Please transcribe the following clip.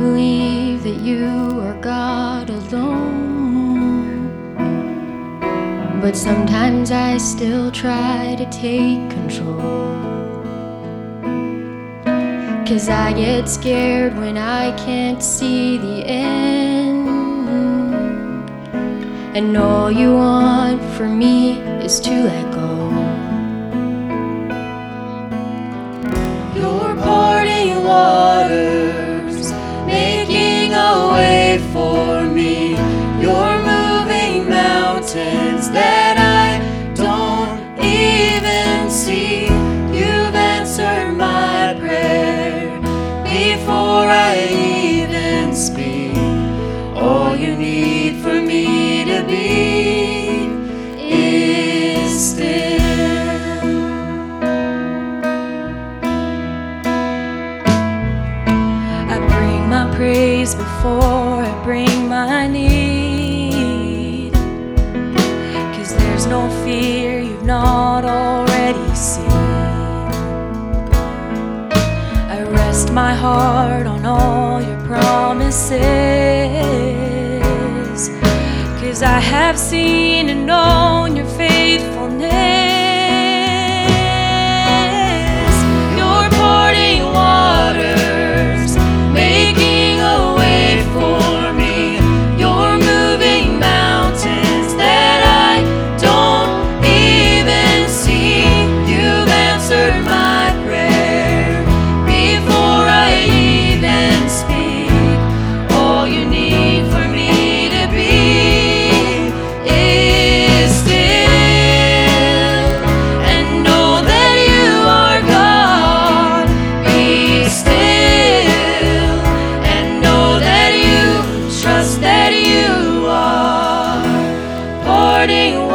believe that you are God alone. But sometimes I still try to take control. Cause I get scared when I can't see the end. And all you want from me is to let go. That I don't even see. You've answered my prayer before I even speak. All you need for me to be is still. I bring my praise before I bring my need. There's no fear you've not already seen. I rest my heart on all your promises. Cause I have seen and known your faithfulness. parting